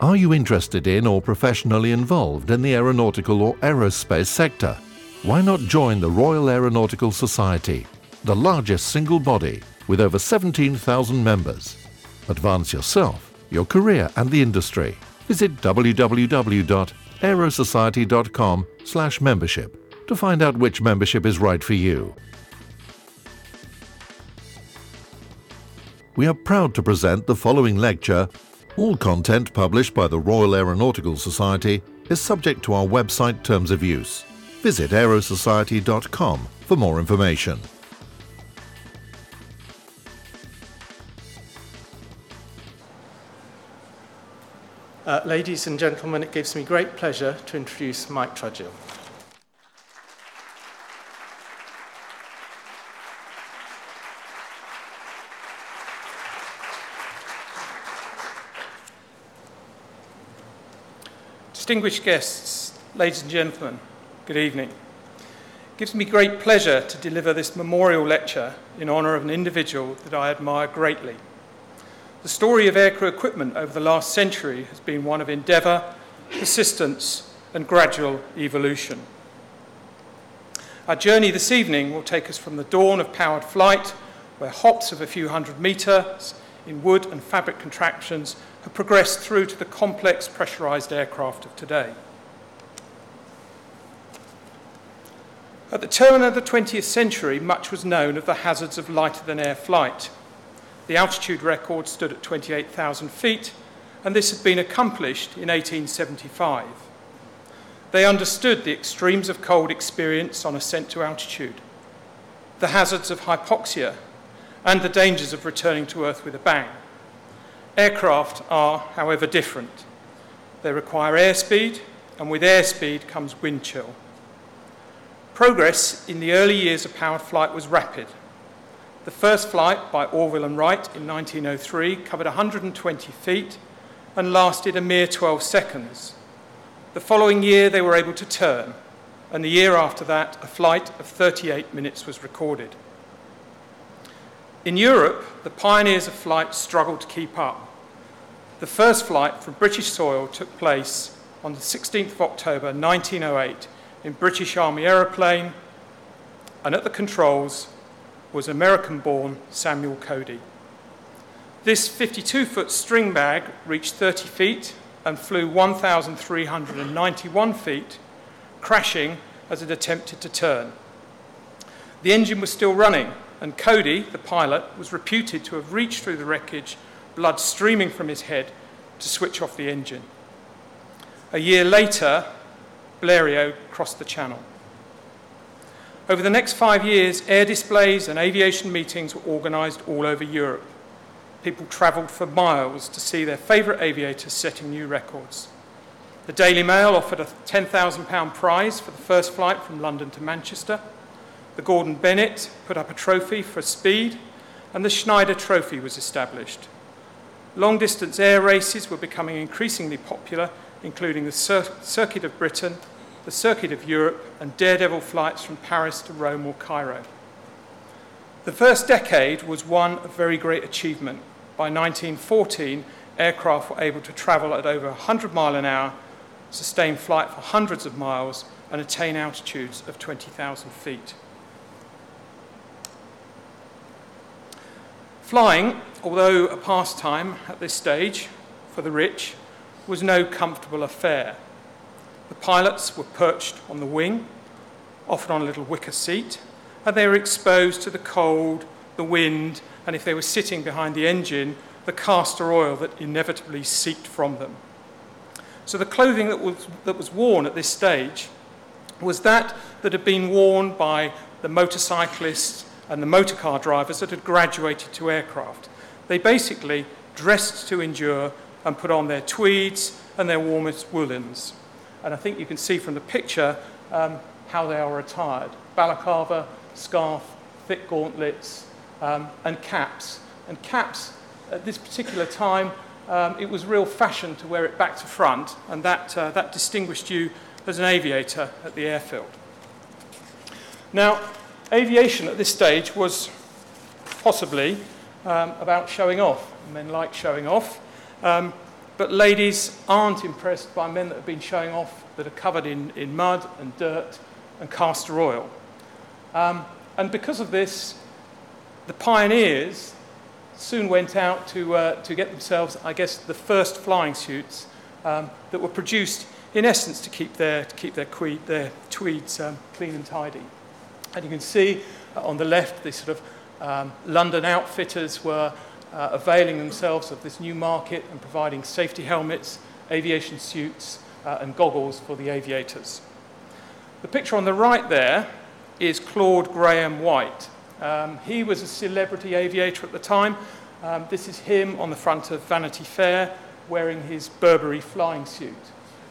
Are you interested in or professionally involved in the aeronautical or aerospace sector? Why not join the Royal Aeronautical Society, the largest single body with over 17,000 members? Advance yourself, your career and the industry. Visit www.aerosociety.com slash membership to find out which membership is right for you. We are proud to present the following lecture. All content published by the Royal Aeronautical Society is subject to our website terms of use. Visit aerosociety.com for more information. Uh, ladies and gentlemen, it gives me great pleasure to introduce Mike Trudgill. Distinguished guests, ladies and gentlemen, good evening. It gives me great pleasure to deliver this memorial lecture in honour of an individual that I admire greatly. The story of aircrew equipment over the last century has been one of endeavour, persistence, and gradual evolution. Our journey this evening will take us from the dawn of powered flight, where hops of a few hundred metres in wood and fabric contraptions have progressed through to the complex pressurised aircraft of today. At the turn of the 20th century, much was known of the hazards of lighter than air flight. The altitude record stood at 28,000 feet, and this had been accomplished in 1875. They understood the extremes of cold experience on ascent to altitude, the hazards of hypoxia, and the dangers of returning to Earth with a bang. Aircraft are, however, different. They require airspeed, and with airspeed comes wind chill. Progress in the early years of powered flight was rapid. The first flight by Orville and Wright in 1903 covered 120 feet and lasted a mere 12 seconds. The following year, they were able to turn, and the year after that, a flight of 38 minutes was recorded. In Europe, the pioneers of flight struggled to keep up. The first flight from British soil took place on the 16th of October 1908 in British Army aeroplane, and at the controls was American born Samuel Cody. This 52 foot string bag reached 30 feet and flew 1,391 feet, crashing as it attempted to turn. The engine was still running, and Cody, the pilot, was reputed to have reached through the wreckage, blood streaming from his head, to switch off the engine. A year later, Blériot crossed the channel. Over the next five years, air displays and aviation meetings were organised all over Europe. People travelled for miles to see their favourite aviators setting new records. The Daily Mail offered a £10,000 prize for the first flight from London to Manchester. The Gordon Bennett put up a trophy for speed, and the Schneider Trophy was established. Long distance air races were becoming increasingly popular, including the Cir- Circuit of Britain the Circuit of Europe, and daredevil flights from Paris to Rome or Cairo. The first decade was one of very great achievement. By 1914, aircraft were able to travel at over 100 mile an hour, sustain flight for hundreds of miles, and attain altitudes of 20,000 feet. Flying, although a pastime at this stage for the rich, was no comfortable affair. The pilots were perched on the wing, often on a little wicker seat, and they were exposed to the cold, the wind, and if they were sitting behind the engine, the castor oil that inevitably seeped from them. So the clothing that was, that was worn at this stage was that that had been worn by the motorcyclists and the motorcar drivers that had graduated to aircraft. They basically dressed to endure and put on their tweeds and their warmest woolens. And I think you can see from the picture um, how they are attired balaclava, scarf, thick gauntlets, um, and caps. And caps, at this particular time, um, it was real fashion to wear it back to front, and that, uh, that distinguished you as an aviator at the airfield. Now, aviation at this stage was possibly um, about showing off. Men like showing off. Um, but ladies aren't impressed by men that have been showing off that are covered in, in mud and dirt and castor oil. Um, and because of this, the pioneers soon went out to, uh, to get themselves, I guess, the first flying suits um, that were produced, in essence, to keep their, to keep their, their tweeds um, clean and tidy. And you can see uh, on the left, the sort of um, London outfitters were uh, availing themselves of this new market and providing safety helmets, aviation suits, uh, and goggles for the aviators. The picture on the right there is Claude Grahame-White. Um, he was a celebrity aviator at the time. Um, this is him on the front of Vanity Fair wearing his Burberry flying suit.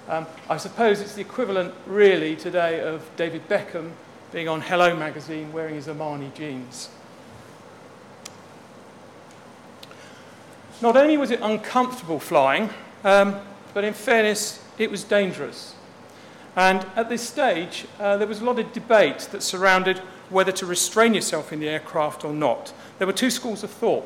Um, I suppose it's the equivalent, really, today of David Beckham being on Hello magazine wearing his Armani jeans. Not only was it uncomfortable flying, um, but in fairness, it was dangerous. And at this stage, uh, there was a lot of debate that surrounded whether to restrain yourself in the aircraft or not. There were two schools of thought.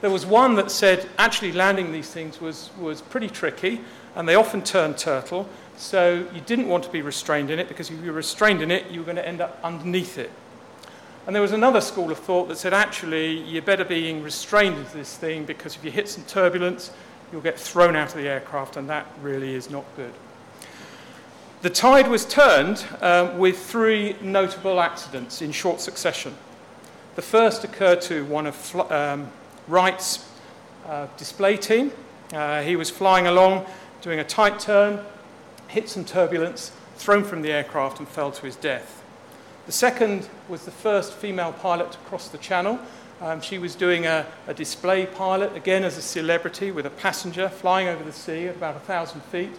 There was one that said actually landing these things was, was pretty tricky, and they often turned turtle, so you didn't want to be restrained in it because if you were restrained in it, you were going to end up underneath it. And there was another school of thought that said actually you're better being restrained into this thing because if you hit some turbulence, you'll get thrown out of the aircraft, and that really is not good. The tide was turned uh, with three notable accidents in short succession. The first occurred to one of um, Wright's uh, display team. Uh, he was flying along, doing a tight turn, hit some turbulence, thrown from the aircraft, and fell to his death. The second was the first female pilot to cross the channel. Um, she was doing a, a, display pilot, again as a celebrity, with a passenger flying over the sea at about 1,000 feet.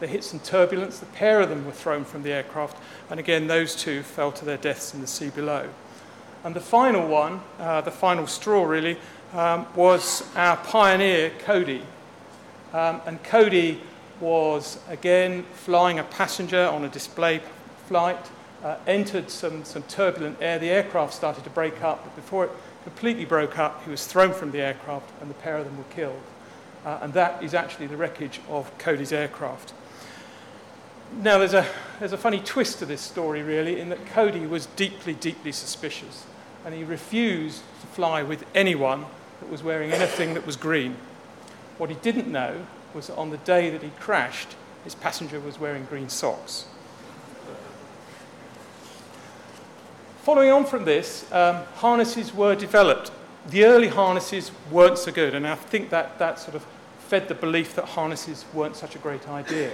They hit some turbulence. The pair of them were thrown from the aircraft, and again, those two fell to their deaths in the sea below. And the final one, uh, the final straw really, um, was our pioneer, Cody. Um, and Cody was again flying a passenger on a display flight, uh, entered some, some turbulent air. The aircraft started to break up, but before it completely broke up, he was thrown from the aircraft, and the pair of them were killed. Uh, and that is actually the wreckage of Cody's aircraft. Now, there's a, there's a funny twist to this story, really, in that Cody was deeply, deeply suspicious, and he refused to fly with anyone that was wearing anything that was green. What he didn't know was that on the day that he crashed, his passenger was wearing green socks. Following on from this, um, harnesses were developed. The early harnesses weren't so good, and I think that, that sort of fed the belief that harnesses weren't such a great idea.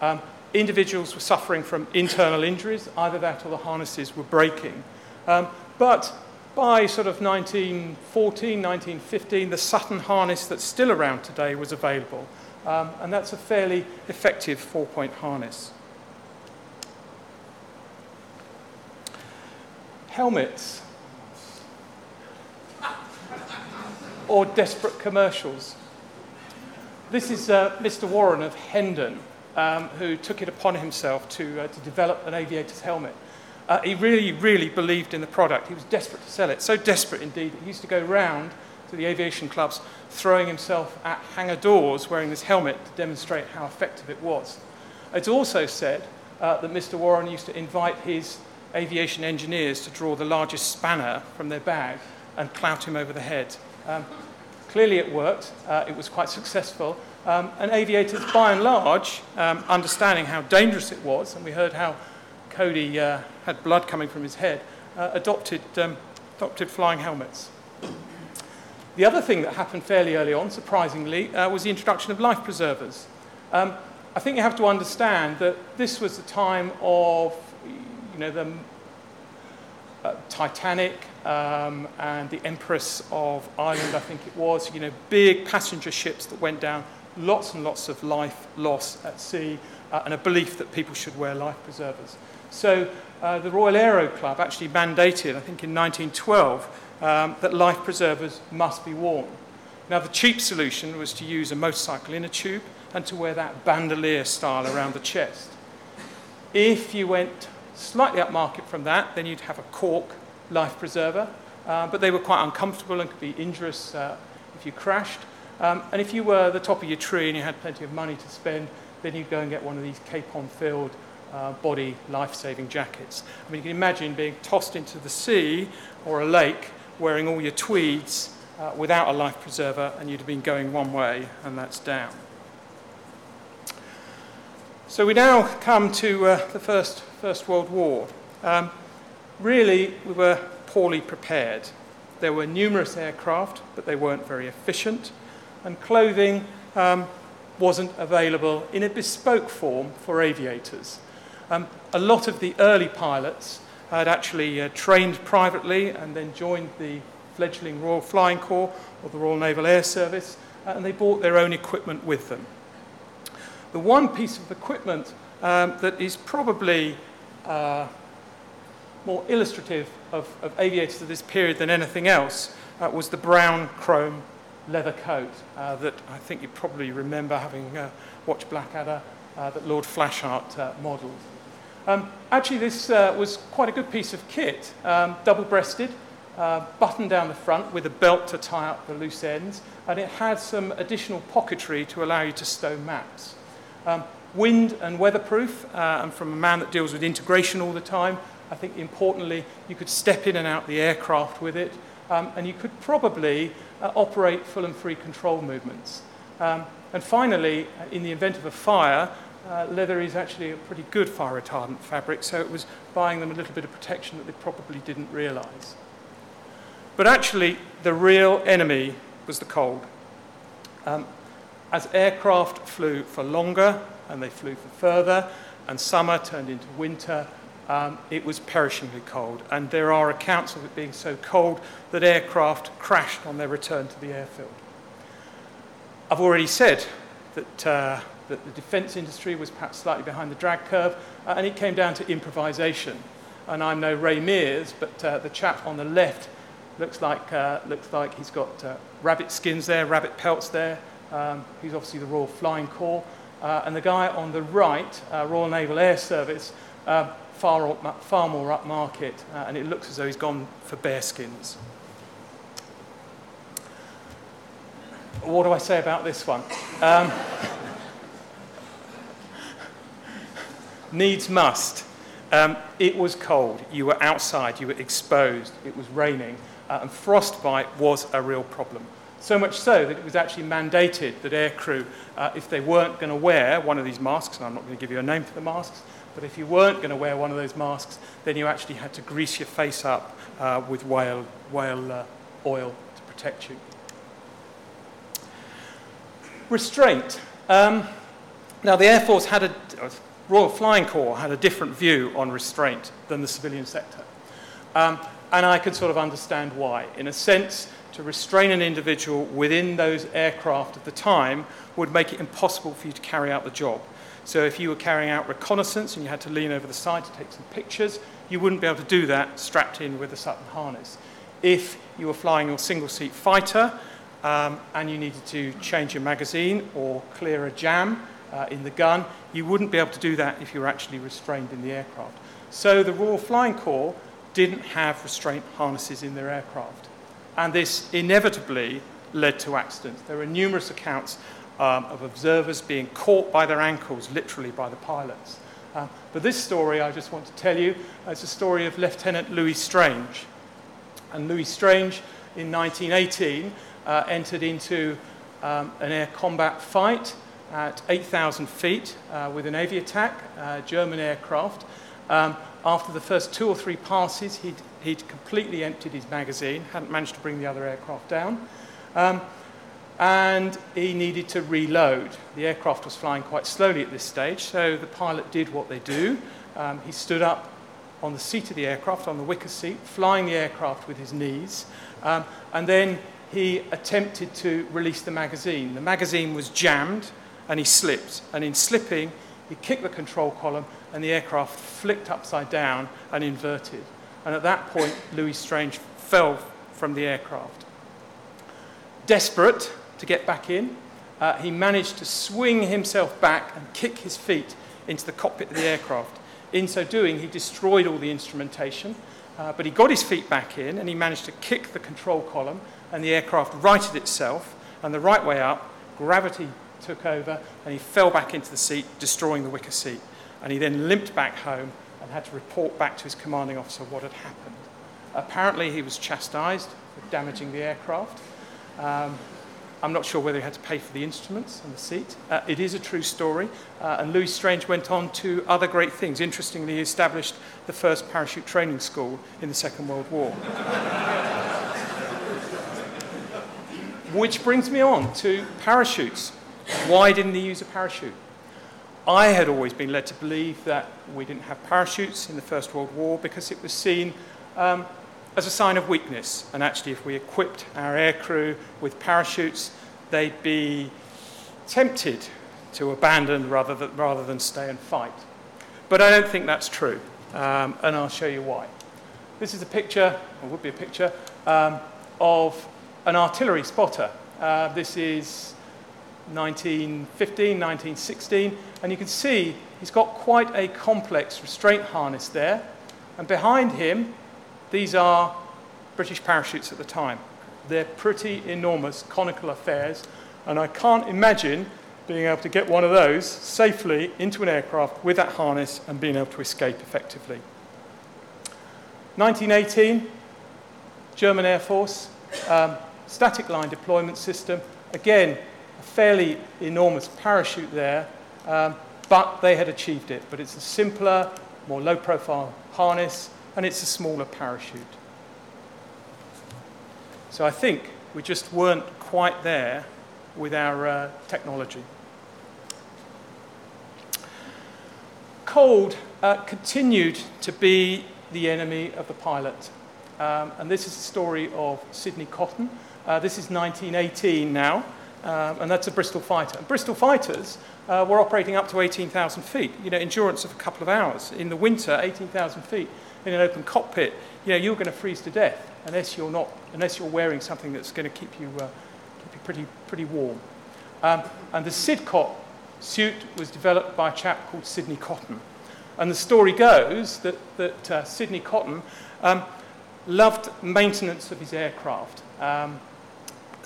Um, individuals were suffering from internal injuries, either that or the harnesses were breaking. Um, but by sort of 1914, 1915, the Sutton harness that's still around today was available. Um, and that's a fairly effective four point harness. Helmets or desperate commercials. This is uh, Mr. Warren of Hendon um, who took it upon himself to, uh, to develop an aviator's helmet. Uh, he really, really believed in the product. He was desperate to sell it, so desperate indeed that he used to go round to the aviation clubs throwing himself at hangar doors wearing this helmet to demonstrate how effective it was. It's also said uh, that Mr. Warren used to invite his aviation engineers to draw the largest spanner from their bag and clout him over the head. Um, clearly, it worked, uh, it was quite successful, um, and aviators, by and large, um, understanding how dangerous it was, and we heard how Cody uh, had blood coming from his head, uh, adopted, um, adopted flying helmets. The other thing that happened fairly early on, surprisingly, uh, was the introduction of life preservers. Um, I think you have to understand that this was the time of, you know, the uh, Titanic um, and the Empress of Ireland, I think it was, you know, big passenger ships that went down lots and lots of life loss at sea, uh, and a belief that people should wear life preservers. So uh, the Royal Aero Club actually mandated, I think in 1912, um, that life preservers must be worn. Now, the cheap solution was to use a motorcycle inner tube and to wear that bandolier style around the chest. If you went slightly upmarket from that, then you'd have a cork life preserver, uh, but they were quite uncomfortable and could be injurious uh, if you crashed. Um, and if you were the top of your tree and you had plenty of money to spend, then you'd go and get one of these kapok filled uh, body life-saving jackets. I mean, you can imagine being tossed into the sea or a lake wearing all your tweeds uh, without a life preserver and you'd have been going one way and that's down. So we now come to uh, the first, first World War. Um, really, we were poorly prepared. There were numerous aircraft, but they weren't very efficient, and clothing um, wasn't available in a bespoke form for aviators. Um, a lot of the early pilots had actually uh, trained privately and then joined the fledgling Royal Flying Corps or the Royal Naval Air Service, uh, and they brought their own equipment with them. The one piece of equipment um, that is probably uh, more illustrative of, of, aviators of this period than anything else uh, was the brown chrome leather coat uh, that I think you probably remember having uh, watched Blackadder uh, that Lord Flashheart uh, modelled. Um, actually, this was quite a good piece of kit, um, double-breasted, uh, buttoned down the front with a belt to tie up the loose ends, and it had some additional pocketry to allow you to stow maps. Um, wind and weatherproof, uh, and from a man that deals with integration all the time, I think importantly, you could step in and out the aircraft with it, um, and you could probably uh, operate full and free control movements. Um, and finally, in the event of a fire, uh, leather is actually a pretty good fire retardant fabric, so it was buying them a little bit of protection that they probably didn't realize. But actually, the real enemy was the cold. Um, as aircraft flew for longer and they flew for further, and summer turned into winter, um, it was perishingly cold. And there are accounts of it being so cold that aircraft crashed on their return to the airfield. I've already said that uh, that the defence industry was perhaps slightly behind the drag curve, uh, and it came down to improvisation. And I'm no Ray Mears, but uh, the chap on the left looks like, uh, looks like he's got uh, rabbit skins there, rabbit pelts there. Um, he's obviously the Royal Flying Corps. Uh, and the guy on the right, uh, Royal Naval Air Service, far, up, far more upmarket, and it looks as though he's gone for bear skins. What do I say about this one? Um, needs must. Um, it was cold. You were outside. You were exposed. It was raining. Uh, and frostbite was a real problem. So much so that it was actually mandated that aircrew, uh, if they weren't going to wear one of these masks, and I'm not going to give you a name for the masks, but if you weren't going to wear one of those masks, then you actually had to grease your face up uh, with whale, whale uh, oil to protect you. Restraint. Um, now, the Air Force had a, Royal Flying Corps had a different view on restraint than the civilian sector. Um, and I could sort of understand why. In a sense, to restrain an individual within those aircraft at the time would make it impossible for you to carry out the job. So if you were carrying out reconnaissance and you had to lean over the side to take some pictures, you wouldn't be able to do that strapped in with a Sutton harness. If you were flying your single seat fighter um, and you needed to change your magazine or clear a jam, uh, in the gun. You wouldn't be able to do that if you were actually restrained in the aircraft. So the Royal Flying Corps didn't have restraint harnesses in their aircraft. And this inevitably led to accidents. There are numerous accounts um, of observers being caught by their ankles, literally by the pilots. Uh, but this story I just want to tell you is a story of Lieutenant Louis Strange. And Louis Strange, in 1918, uh, entered into um, an air combat fight at 8,000 feet uh, with an Aviatik, uh, German aircraft. Um, after the first two or three passes, he'd, he'd, completely emptied his magazine, hadn't managed to bring the other aircraft down, um, and he needed to reload. The aircraft was flying quite slowly at this stage, so the pilot did what they do. Um, he stood up on the seat of the aircraft, on the wicker seat, flying the aircraft with his knees, um, and then he attempted to release the magazine. The magazine was jammed, and he slipped. And in slipping, he kicked the control column, and the aircraft flicked upside down and inverted. And at that point, Louis Strange fell from the aircraft. Desperate to get back in, uh, he managed to swing himself back and kick his feet into the cockpit of the aircraft. In so doing, he destroyed all the instrumentation, uh, but he got his feet back in and he managed to kick the control column, and the aircraft righted itself and the right way up, gravity took over, and he fell back into the seat, destroying the wicker seat. And he then limped back home and had to report back to his commanding officer what had happened. Apparently, he was chastised for damaging the aircraft. Um, I'm not sure whether he had to pay for the instruments and the seat. Uh, it is a true story, uh, and Louis Strange went on to other great things. Interestingly, he established the first parachute training school in the Second World War. Which brings me on to parachutes. Why didn't he use a parachute? I had always been led to believe that we didn't have parachutes in the First World War because it was seen um, as a sign of weakness. And actually, if we equipped our aircrew with parachutes, they'd be tempted to abandon rather than, rather than stay and fight. But I don't think that's true, um, and I'll show you why. This is a picture, or would be a picture, um, of an artillery spotter. Uh, this is 1915, 1916, and you can see he's got quite a complex restraint harness there, and behind him these are British parachutes at the time. They're pretty enormous conical affairs, and I can't imagine being able to get one of those safely into an aircraft with that harness and being able to escape effectively. 1918, German Air Force, um, static line deployment system. Again, a fairly enormous parachute there, um, but they had achieved it. But it's a simpler, more low profile harness, and it's a smaller parachute. So I think we just weren't quite there with our uh, technology. Cold uh, continued to be the enemy of the pilot. Um, and this is the story of Sidney Cotton. Uh, this is 1918 now, um, and that's a Bristol fighter. And Bristol fighters uh, were operating up to 18,000 feet, you know, endurance of a couple of hours. In the winter, 18,000 feet in an open cockpit, you know, you're going to freeze to death unless you're not, unless you're wearing something that's going to keep you, uh, keep you pretty, pretty warm. Um, and the Sidcot suit was developed by a chap called Sidney Cotton. And the story goes that, that uh, Sidney Cotton um, loved maintenance of his aircraft.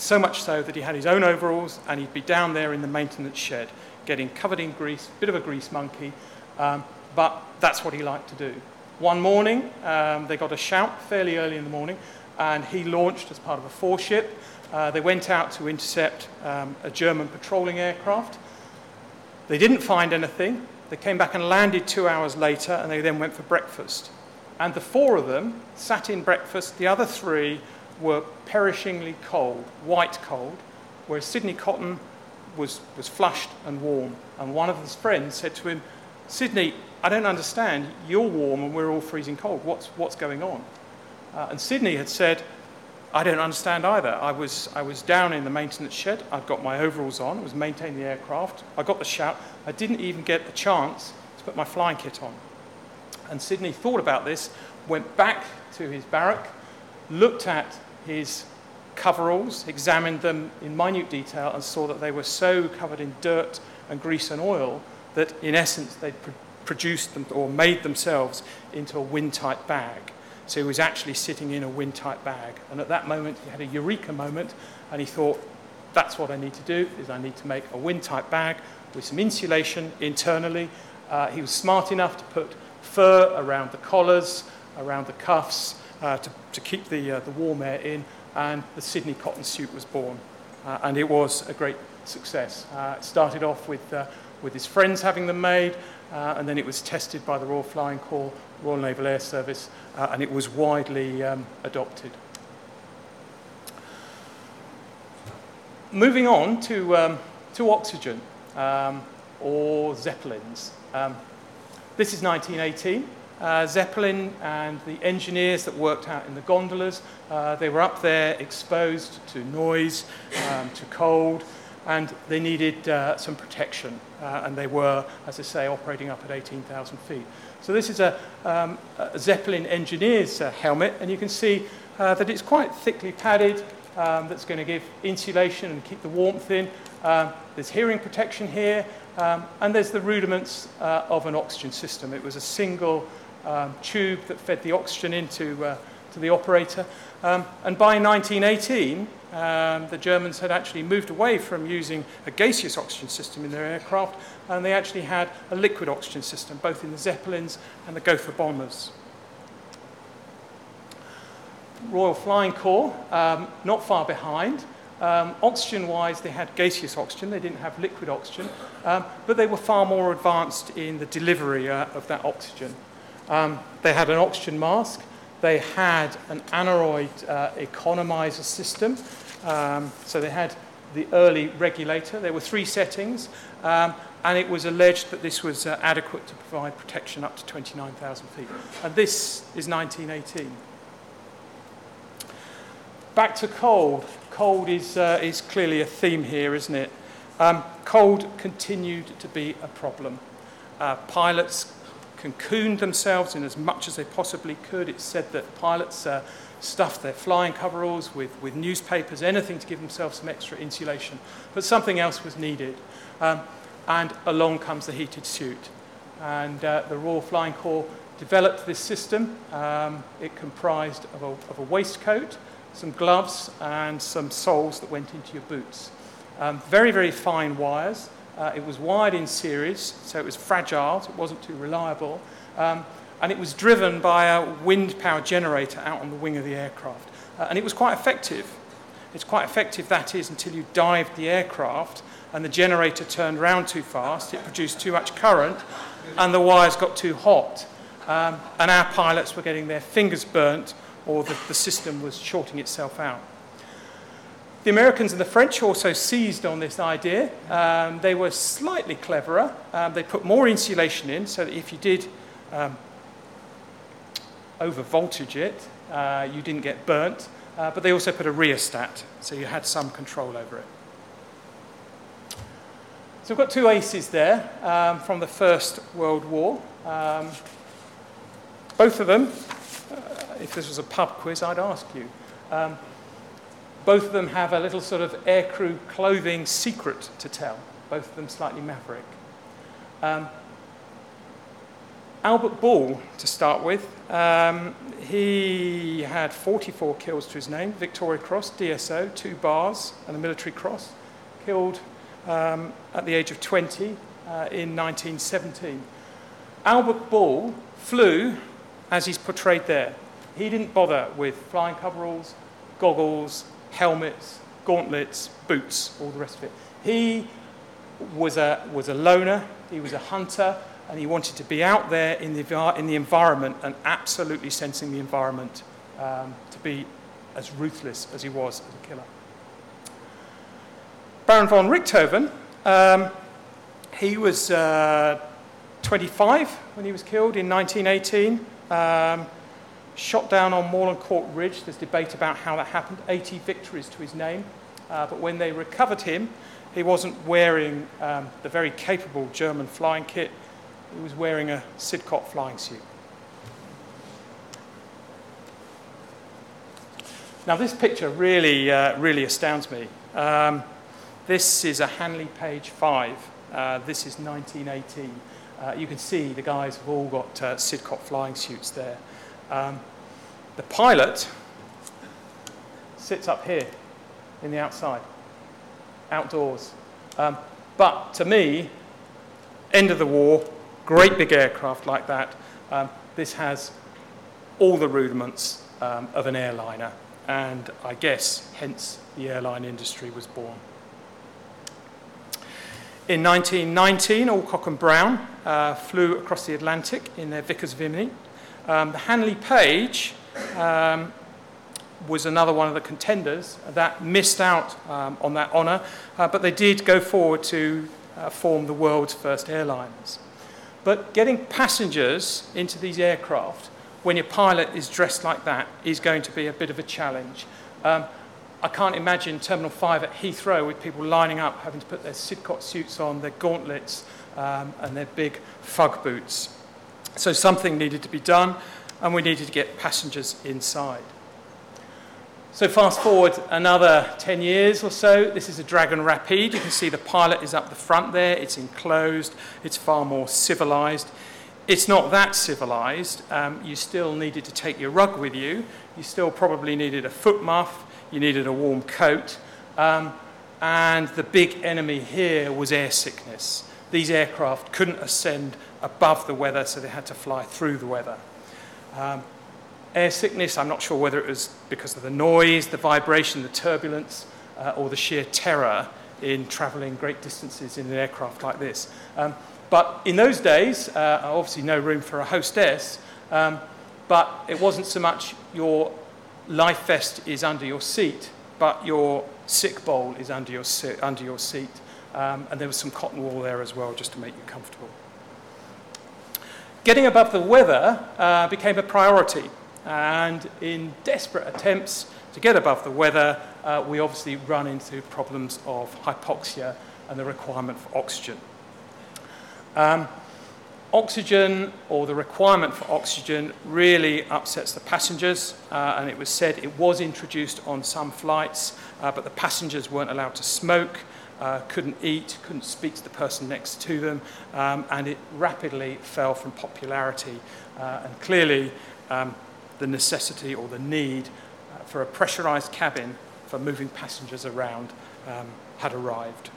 So much so that he had his own overalls and he'd be down there in the maintenance shed getting covered in grease, bit of a grease monkey, um, but that's what he liked to do. One morning, um, they got a shout fairly early in the morning, and he launched as part of a four ship. Uh, they went out to intercept um, a German patrolling aircraft. They didn't find anything. They came back and landed two hours later, and they then went for breakfast. And the four of them sat in breakfast. The other three were perishingly cold, white cold, whereas Sidney Cotton was, was flushed and warm. And one of his friends said to him, Sidney, I don't understand. You're warm and we're all freezing cold. What's, what's going on? Uh, and Sidney had said, I don't understand either. I was, I was down in the maintenance shed. I'd got my overalls on. I was maintaining the aircraft. I got the shout. I didn't even get the chance to put my flying kit on. And Sidney thought about this, went back to his barrack, looked at his coveralls, examined them in minute detail, and saw that they were so covered in dirt and grease and oil that, in essence, they'd produced them or made themselves into a wind-tight bag. So he was actually sitting in a wind-tight bag. And at that moment, he had a eureka moment, and he thought, that's what I need to do, is I need to make a wind-tight bag with some insulation internally. Uh, he was smart enough to put fur around the collars, around the cuffs, uh, to, to keep the, uh, the warm air in, and the Sidney Cotton suit was born. Uh, and it was a great success. Uh, it started off with, uh, with his friends having them made, uh, and then it was tested by the Royal Flying Corps, Royal Naval Air Service, uh, and it was widely um, adopted. Moving on to, um, to oxygen um, or Zeppelins. Um, this is 1918. Uh, Zeppelin and the engineers that worked out in the gondolas, uh, they were up there exposed to noise, um, to cold, and they needed uh, some protection. Uh, and they were, as I say, operating up at 18,000 feet. So this is a, um, a Zeppelin engineer's uh, helmet, and you can see uh, that it's quite thickly padded. Um, that's going to give insulation and keep the warmth in. Um, there's hearing protection here, um, and there's the rudiments of an oxygen system. It was a single um, tube that fed the oxygen into uh, to the operator. Um, and by 1918, um, the Germans had actually moved away from using a gaseous oxygen system in their aircraft, and they actually had a liquid oxygen system, both in the Zeppelins and the Gotha bombers. Royal Flying Corps, um, not far behind. Um, oxygen-wise, they had gaseous oxygen. They didn't have liquid oxygen, um, but they were far more advanced in the delivery uh, of that oxygen. Um, they had an oxygen mask. They had an aneroid uh, economizer system. Um, so they had the early regulator. There were three settings, um, and it was alleged that this was uh, adequate to provide protection up to 29,000 feet. And this is 1918. Back to cold. Cold is, uh, is clearly a theme here, isn't it? Um, cold continued to be a problem. Uh, pilots cocooned themselves in as much as they possibly could. It's said that pilots uh, stuffed their flying coveralls with, with newspapers, anything to give themselves some extra insulation. But something else was needed. Um, and along comes the heated suit. And uh, the Royal Flying Corps developed this system. Um, it comprised of a, of a waistcoat, some gloves, and some soles that went into your boots. Um, very, very fine wires. Uh, it was wired in series, so it was fragile, so it wasn't too reliable. Um, and it was driven by a wind power generator out on the wing of the aircraft. Uh, and it was quite effective. It's quite effective, that is, until you dived the aircraft and the generator turned round too fast, it produced too much current, and the wires got too hot. Um, and our pilots were getting their fingers burnt, or the, the system was shorting itself out. The Americans and the French also seized on this idea. Um, they were slightly cleverer. Um, they put more insulation in so that if you did um, over voltage it, uh, you didn't get burnt. Uh, but they also put a rheostat, so you had some control over it. So we've got two aces there um, from the First World War. Um, both of them, uh, if this was a pub quiz, I'd ask you. Um, both of them have a little sort of aircrew clothing secret to tell, both of them slightly maverick. Um, Albert Ball, to start with, um, he had 44 kills to his name, Victoria Cross, DSO, two bars, and a military cross, killed um, at the age of 20 uh, in 1917. Albert Ball flew as he's portrayed there. He didn't bother with flying coveralls, goggles, helmets, gauntlets, boots, all the rest of it. He was a, was a loner, he was a hunter, and he wanted to be out there in the, in the environment and absolutely sensing the environment um, to be as ruthless as he was as a killer. Baron von Richthofen, um, he was uh, 25 when he was killed in 1918. Um, shot down on Morlancourt Ridge. There's debate about how that happened. 80 victories to his name. Uh, but when they recovered him, he wasn't wearing um, the very capable German flying kit. He was wearing a Sidcot flying suit. Now, this picture really, uh, really astounds me. Um, this is a Handley Page 5. Uh, this is 1918. Uh, you can see the guys have all got uh, Sidcot flying suits there. Um, the pilot sits up here in the outside, outdoors. Um, but to me, end of the war, great big aircraft like that, um, this has all the rudiments um, of an airliner. And I guess hence the airline industry was born. In 1919, Alcock and Brown uh, flew across the Atlantic in their Vickers Vimy um, the Handley Page um, was another one of the contenders that missed out um, on that honour, uh, but they did go forward to uh, form the world's first airliners. But getting passengers into these aircraft when your pilot is dressed like that is going to be a bit of a challenge. Um, I can't imagine Terminal 5 at Heathrow with people lining up having to put their Sidcot suits on, their gauntlets, um, and their big fug boots. So something needed to be done, and we needed to get passengers inside. So fast forward another 10 years or so, this is a Dragon Rapide. You can see the pilot is up the front there, it's enclosed, it's far more civilized. it's not that civilized. Um, you still needed to take your rug with you. You still probably needed a foot muff. You needed a warm coat. Um, and the big enemy here was air sickness. These aircraft couldn't ascend above the weather, so they had to fly through the weather. Um, air sickness, I'm not sure whether it was because of the noise, the vibration, the turbulence, uh, or the sheer terror in traveling great distances in an aircraft like this. Um, but in those days, uh, obviously no room for a hostess, um, but it wasn't so much your life vest is under your seat, but your sick bowl is under your, under your seat. Um, and there was some cotton wool there as well, just to make you comfortable. Getting above the weather uh, became a priority. And in desperate attempts to get above the weather, uh, we obviously run into problems of hypoxia and the requirement for oxygen. Um, oxygen or the requirement for oxygen really upsets the passengers, uh, and it was said it was introduced on some flights, uh, but the passengers weren't allowed to smoke, uh, couldn't eat, couldn't speak to the person next to them, um, and it rapidly fell from popularity. Uh, and clearly, um, the necessity or the need uh, for a pressurized cabin for moving passengers around um, had arrived.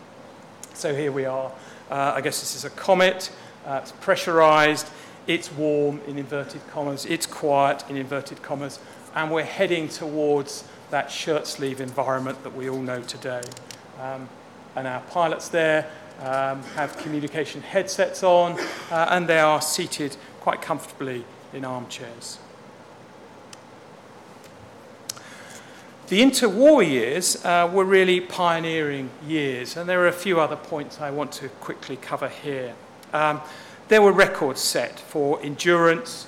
So here we are. Uh, I guess this is a comet. Uh, it's pressurized, it's warm in inverted commas, it's quiet in inverted commas, and we're heading towards that shirt sleeve environment that we all know today. Um, and our pilots there um, have communication headsets on, uh, and they are seated quite comfortably in armchairs. The interwar years uh, were really pioneering years, and there are a few other points I want to quickly cover here. Um, there were records set for endurance,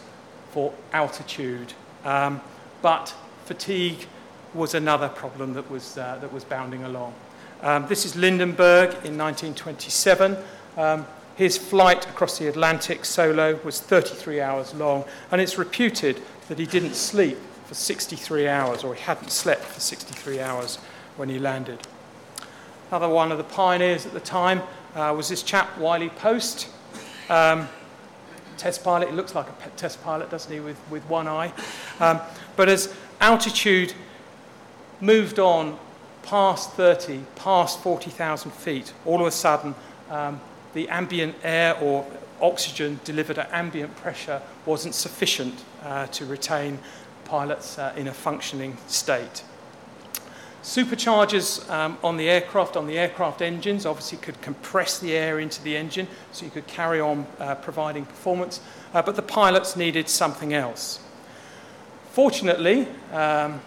for altitude, um, but fatigue was another problem that was, uh, that was bounding along. Um, this is Lindbergh in 1927. Um, his flight across the Atlantic solo was 33 hours long, and it's reputed that he didn't sleep for 63 hours, or he hadn't slept for 63 hours when he landed. Another one of the pioneers at the time uh, was this chap, Wiley Post. Um, test pilot, he looks like a test pilot, doesn't he, with, with one eye. Um, but as altitude moved on past 30, past 40,000 feet, all of a sudden um, the ambient air or oxygen delivered at ambient pressure wasn't sufficient uh, to retain pilots uh, in a functioning state. Superchargers um, on the aircraft, on the aircraft engines, obviously could compress the air into the engine so you could carry on uh, providing performance, uh, but the pilots needed something else. Fortunately, um,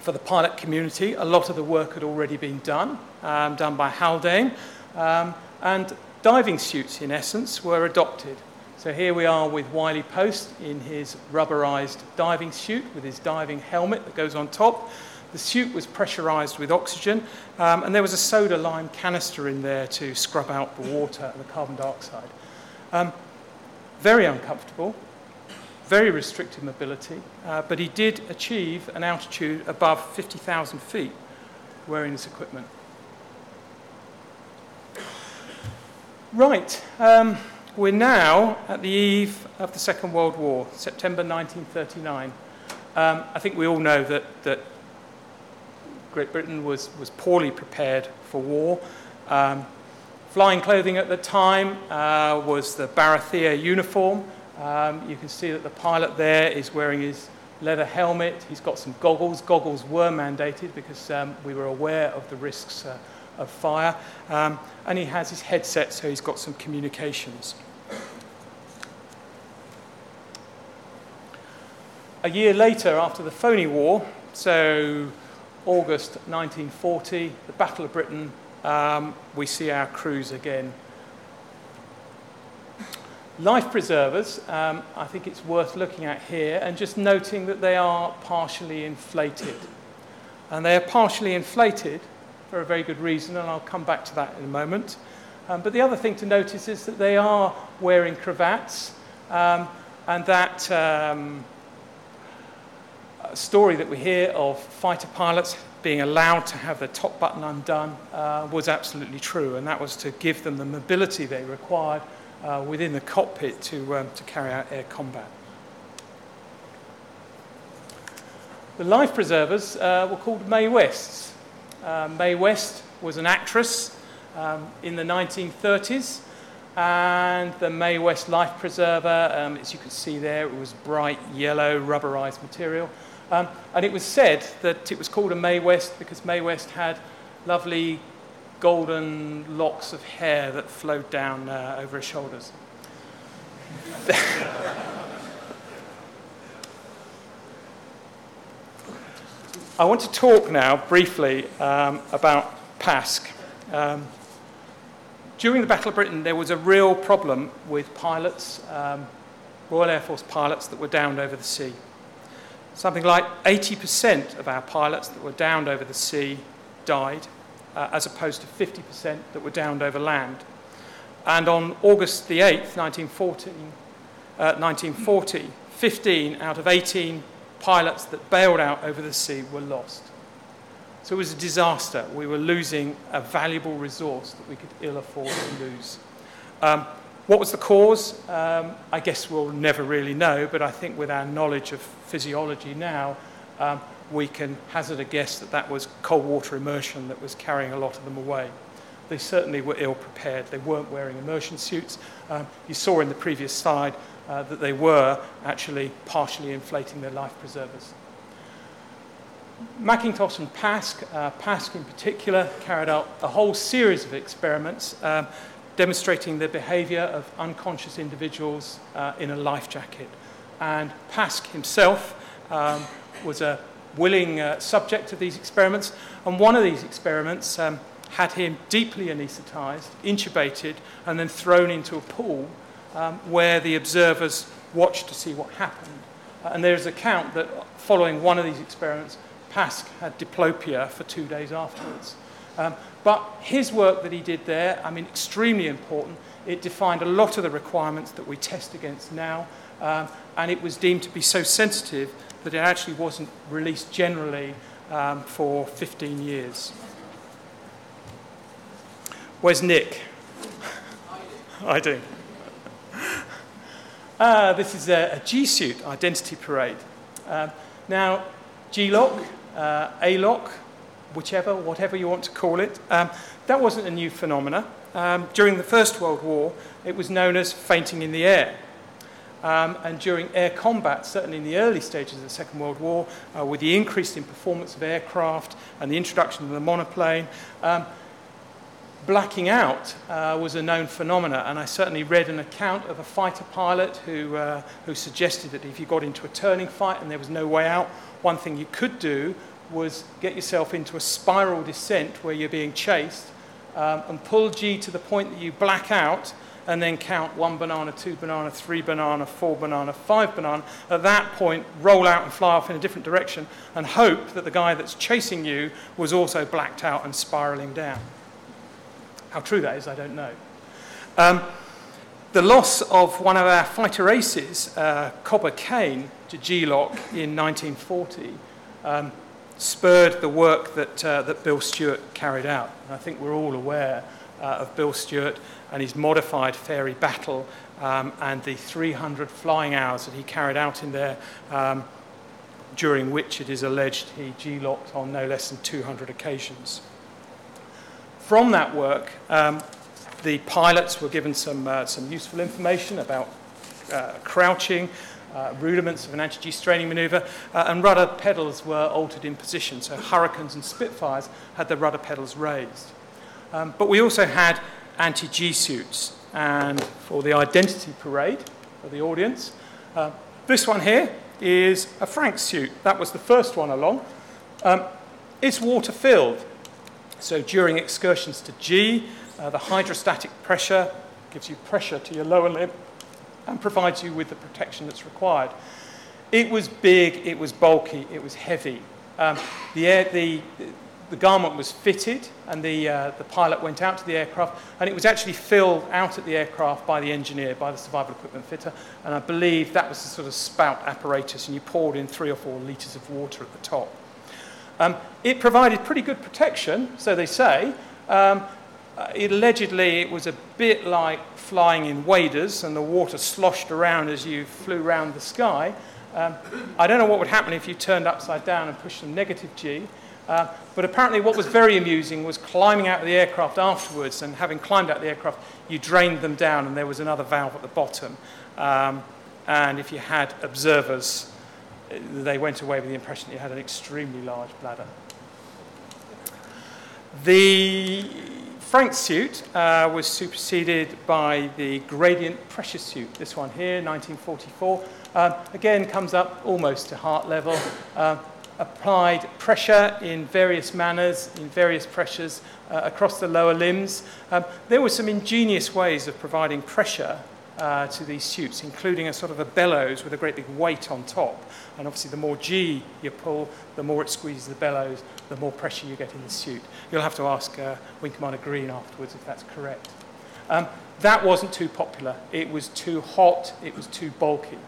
for the pilot community, a lot of the work had already been done, um, done by Haldane, um, and diving suits, in essence, were adopted. So here we are with Wiley Post in his rubberized diving suit with his diving helmet that goes on top. The suit was pressurized with oxygen, um, and there was a soda lime canister in there to scrub out the water and the carbon dioxide. Um, very uncomfortable, very restricted mobility, uh, but he did achieve an altitude above 50,000 feet wearing this equipment. Right. Um, we're now at the eve of the Second World War, September 1939. Um, I think we all know that, that Great Britain was, was poorly prepared for war. Um, flying clothing at the time uh, was the Barathea uniform. Um, you can see that the pilot there is wearing his leather helmet. He's got some goggles. Goggles were mandated because um, we were aware of the risks uh, of fire. Um, and he has his headset, so he's got some communications. A year later, after the Phoney War, so August 1940, the Battle of Britain, um, we see our crews again. Life preservers, um, I think it's worth looking at here and just noting that they are partially inflated. And they are partially inflated for a very good reason, and I'll come back to that in a moment. Um, but the other thing to notice is that they are wearing cravats, um, and that um, story that we hear of fighter pilots being allowed to have their top button undone uh, was absolutely true, and that was to give them the mobility they required uh, within the cockpit to, um, to carry out air combat. The life preservers uh, were called Mae Wests. Uh, West was an actress um, in the 1930s, and the Mae West life preserver, um, as you can see there, it was bright yellow rubberized material. Um, and it was said that it was called a Mae West because Mae West had lovely golden locks of hair that flowed down uh, over his shoulders. I want to talk now briefly um, about Pask. Um, during the Battle of Britain, there was a real problem with pilots, um, Royal Air Force pilots that were downed over the sea. Something like 80% of our pilots that were downed over the sea died, uh, as opposed to 50% that were downed over land. And on August the 8th, 1914, uh, 1940, 15 out of 18 pilots that bailed out over the sea were lost. So it was a disaster. We were losing a valuable resource that we could ill afford to lose. Um, what was the cause? Um, I guess we'll never really know, but I think with our knowledge of physiology now, um, we can hazard a guess that that was cold water immersion that was carrying a lot of them away. They certainly were ill prepared. They weren't wearing immersion suits. Um, you saw in the previous slide uh, that they were actually partially inflating their life preservers. Mackintosh and Pask, uh, Pask in particular, carried out a whole series of experiments um, demonstrating the behavior of unconscious individuals uh, in a life jacket. And Pask himself um, was a willing uh, subject of these experiments, and one of these experiments um, had him deeply anaesthetized, intubated, and then thrown into a pool um, where the observers watched to see what happened. Uh, and there's a count that following one of these experiments, Pask had diplopia for two days afterwards. Um, but his work that he did there, I mean, extremely important. It defined a lot of the requirements that we test against now, um, and it was deemed to be so sensitive that it actually wasn't released generally um, for 15 years. Where's Nick? I do. Uh, this is a, a G suit identity parade. Um, now, G lock, uh, A lock, whichever, whatever you want to call it, um, that wasn't a new phenomena. Um, during the First World War, it was known as fainting in the air. Um, and during air combat, certainly in the early stages of the Second World War, uh, with the increase in performance of aircraft and the introduction of the monoplane, um, blacking out uh, was a known phenomenon. and I certainly read an account of a fighter pilot who, uh, who suggested that if you got into a turning fight and there was no way out, one thing you could do was get yourself into a spiral descent where you're being chased um, and pull G to the point that you black out and then count one banana, two banana, three banana, four banana, five banana. At that point, roll out and fly off in a different direction and hope that the guy that's chasing you was also blacked out and spiraling down. How true that is, I don't know. Um, the loss of one of our fighter aces, uh, Cobber Kain, to G-Lock in 1940 um, spurred the work that, uh, that Bill Stewart carried out. And I think we're all aware uh, of Bill Stewart and his modified Fairey battle um, and the 300 flying hours that he carried out in there, um, during which it is alleged he G-locked on no less than 200 occasions. From that work, um, the pilots were given some, uh, some useful information about uh, crouching, uh, rudiments of an anti-G straining maneuver, uh, and rudder pedals were altered in position. So Hurricanes and Spitfires had their rudder pedals raised. Um, but we also had anti-G suits. And for the identity parade for the audience, uh, this one here is a Franks suit. That was the first one along. Um, it's water-filled. So during excursions to G, uh, the hydrostatic pressure gives you pressure to your lower limb and provides you with the protection that's required. It was big, it was bulky, it was heavy. Um, the, air, the, the garment was fitted and the, uh, the pilot went out to the aircraft and it was actually filled out at the aircraft by the engineer, by the survival equipment fitter. And I believe that was the sort of spout apparatus and you poured in three or four litres of water at the top. Um, it provided pretty good protection, so they say, um, Uh, it, allegedly, it was a bit like flying in waders, and the water sloshed around as you flew around the sky. Um, I don't know what would happen if you turned upside down and pushed some negative G. Uh, but apparently, what was very amusing was climbing out of the aircraft afterwards, and having climbed out of the aircraft, you drained them down, and there was another valve at the bottom. Um, and if you had observers, they went away with the impression that you had an extremely large bladder. The Franks suit uh, was superseded by the gradient pressure suit, this one here, 1944. Um, again, comes up almost to heart level. Uh, applied pressure in various manners, in various pressures uh, across the lower limbs. Um, there were some ingenious ways of providing pressure uh, to these suits, including a sort of a bellows with a great big weight on top. And obviously, the more G you pull, the more it squeezes the bellows, the more pressure you get in the suit. You'll have to ask uh, Wing Commander Green afterwards if that's correct. Um, that wasn't too popular. It was too hot, it was too bulky.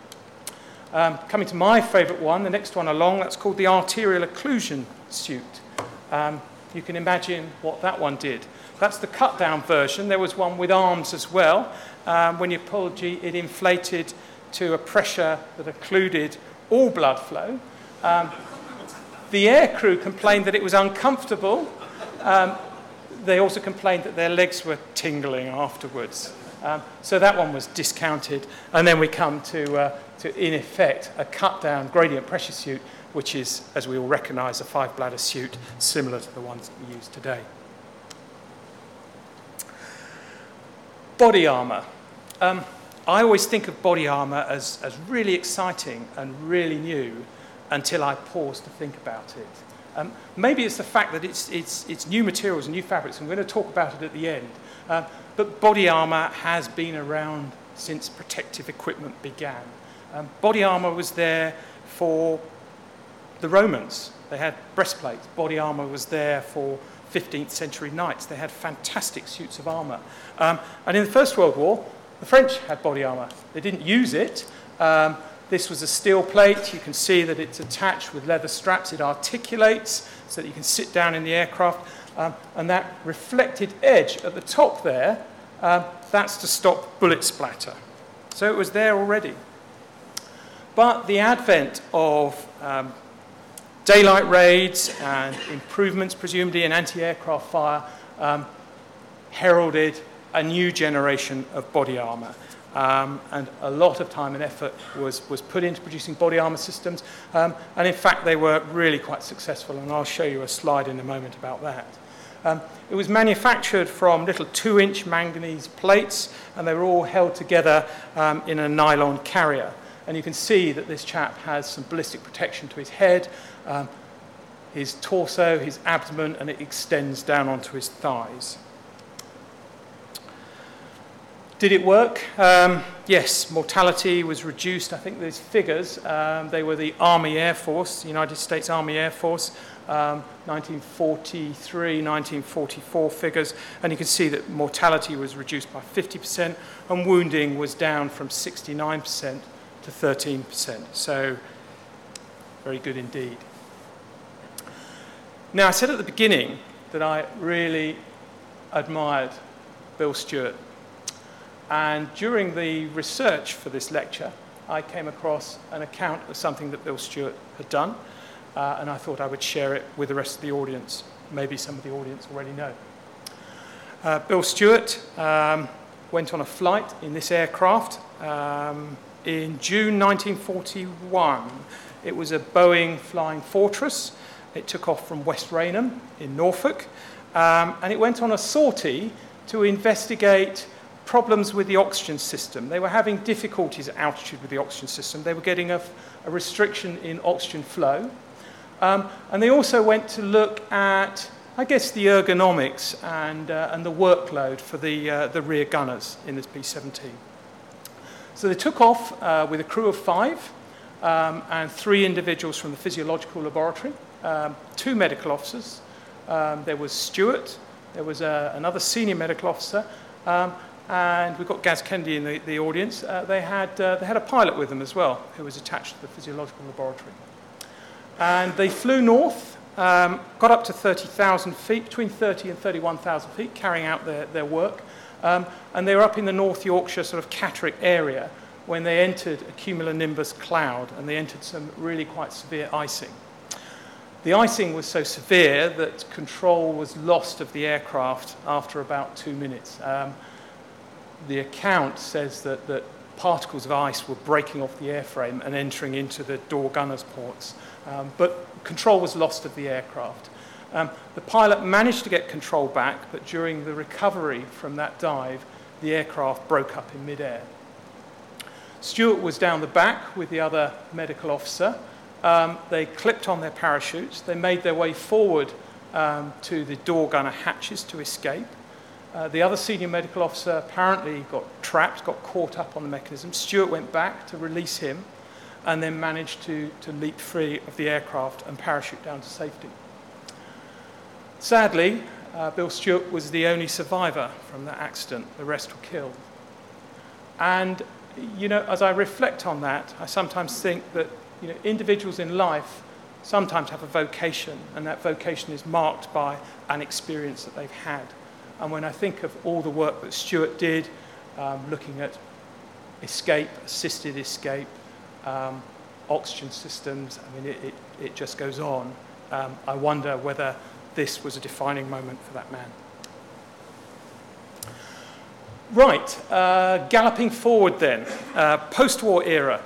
Um, coming to my favourite one, the next one along, that's called the arterial occlusion suit. Um, you can imagine what that one did. That's the cut down version. There was one with arms as well. Um, when you pulled G, it inflated to a pressure that occluded all blood flow. Um, the aircrew complained that it was uncomfortable. Um, they also complained that their legs were tingling afterwards. Um, so that one was discounted. And then we come to, uh, to, in effect, a cut down gradient pressure suit, which is, as we all recognize, a five bladder suit similar to the ones that we use today. Body armor. Um, I always think of body armor as, as really exciting and really new until I pause to think about it. Um, maybe it's the fact that it's, it's, it's new materials and new fabrics, and we're going to talk about it at the end. Uh, but body armor has been around since protective equipment began. Um, body armor was there for the Romans. They had breastplates. Body armor was there for 15th century knights. They had fantastic suits of armor. Um, and in the First World War, the French had body armor. They didn't use it. Um, this was a steel plate. You can see that it's attached with leather straps. It articulates so that you can sit down in the aircraft. Um, and that reflected edge at the top there, um, that's to stop bullet splatter. So it was there already. But the advent of um, daylight raids and improvements, presumably in anti aircraft fire, um, heralded a new generation of body armour. Um, and a lot of time and effort was, was put into producing body armour systems. Um, and in fact, they were really quite successful, and I'll show you a slide in a moment about that. Um, it was manufactured from little two inch manganese plates, and they were all held together um, in a nylon carrier. And you can see that this chap has some ballistic protection to his head, um, his torso, his abdomen, and it extends down onto his thighs. Did it work? Um, yes, mortality was reduced. I think these figures, um, they were the Army Air Force, United States Army Air Force, um, 1943, 1944 figures, and you can see that mortality was reduced by 50% and wounding was down from 69% to 13%. So, very good indeed. Now, I said at the beginning that I really admired Bill Stewart and during the research for this lecture, I came across an account of something that Bill Stewart had done, uh, and I thought I would share it with the rest of the audience. Maybe some of the audience already know. Uh, Bill Stewart um, went on a flight in this aircraft um, in June 1941. It was a Boeing Flying Fortress. It took off from West Raynham in Norfolk, um, and it went on a sortie to investigate problems with the oxygen system. They were having difficulties at altitude with the oxygen system. They were getting a, a restriction in oxygen flow. Um, and they also went to look at, I guess, the ergonomics and, uh, and the workload for the, uh, the rear gunners in this B 17. So they took off uh, with a crew of five um, and three individuals from the physiological laboratory, um, two medical officers. Um, there was Stewart, there was uh, another senior medical officer, um, and we've got Gaz Kennedy in the, the audience. Uh, they, had, uh, they had a pilot with them as well, who was attached to the physiological laboratory. And they flew north um, got up to 30,000 feet, between 30 and 31,000 feet, carrying out their, their work. Um, and they were up in the North Yorkshire sort of Catterick area when they entered a cumulonimbus cloud and they entered some really quite severe icing. The icing was so severe that control was lost of the aircraft after about two minutes. Um, the account says that, that particles of ice were breaking off the airframe and entering into the door gunner's ports. Um, but control was lost of the aircraft. Um, the pilot managed to get control back, but during the recovery from that dive, the aircraft broke up in midair. Stewart was down the back with the other medical officer. Um, they clipped on their parachutes. They made their way forward um, to the door gunner hatches to escape. Uh, the other senior medical officer apparently got trapped, got caught up on the mechanism. Stewart went back to release him and then managed to, to leap free of the aircraft and parachute down to safety. Sadly, uh, Bill Stewart was the only survivor from that accident. The rest were killed. And, you know, as I reflect on that, I sometimes think that, you know, individuals in life sometimes have a vocation, and that vocation is marked by an experience that they've had. And when I think of all the work that Stewart did, um, looking at escape, assisted escape, um, oxygen systems. I mean, it, it, it just goes on. Um, I wonder whether this was a defining moment for that man. Right, uh, galloping forward then, uh, post war era,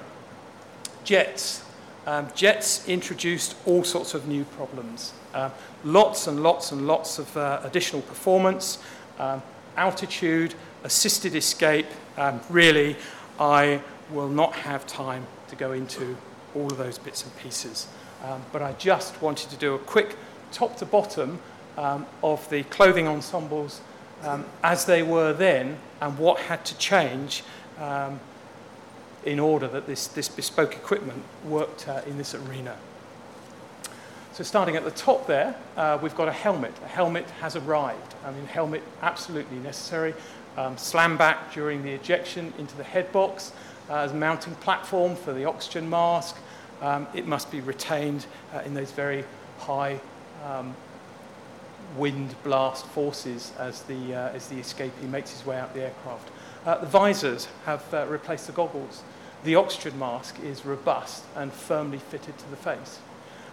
jets. Um, jets introduced all sorts of new problems. Uh, lots and lots and lots of uh, additional performance, um, altitude, assisted escape. Um, really, I will not have time to go into all of those bits and pieces. Um, but I just wanted to do a quick top to bottom um, of the clothing ensembles um, as they were then and what had to change um, in order that this, this bespoke equipment worked uh, in this arena. So starting at the top there, uh, we've got a helmet. A helmet has arrived. I mean, helmet absolutely necessary. Um, slam back during the ejection into the head box uh, as a mounting platform for the oxygen mask. Um, it must be retained uh, in those very high um, wind blast forces as the, uh, as the escapee makes his way out the aircraft. Uh, the visors have uh, replaced the goggles. The oxygen mask is robust and firmly fitted to the face.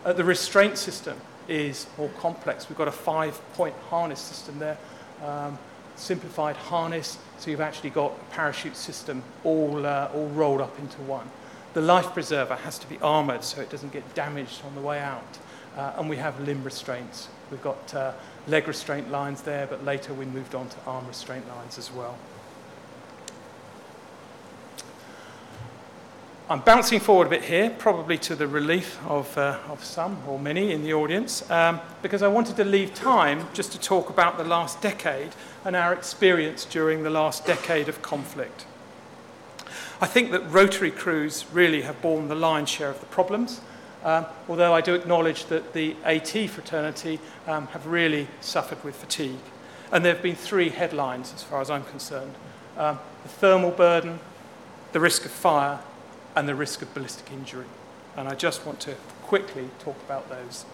Uh, the restraint system is more complex. We've got a five-point harness system there. Um, simplified harness, so you've actually got a parachute system all, uh, all rolled up into one. The life preserver has to be armoured so it doesn't get damaged on the way out. Uh, and we have limb restraints. We've got uh, leg restraint lines there, but later we moved on to arm restraint lines as well. I'm bouncing forward a bit here, probably to the relief of, uh, of some or many in the audience, um, because I wanted to leave time just to talk about the last decade and our experience during the last decade of conflict. I think that rotary crews really have borne the lion's share of the problems, um, although I do acknowledge that the AT fraternity um, have really suffered with fatigue. And there have been three headlines as far as I'm concerned um, the thermal burden, the risk of fire, and the risk of ballistic injury. And I just want to quickly talk about those.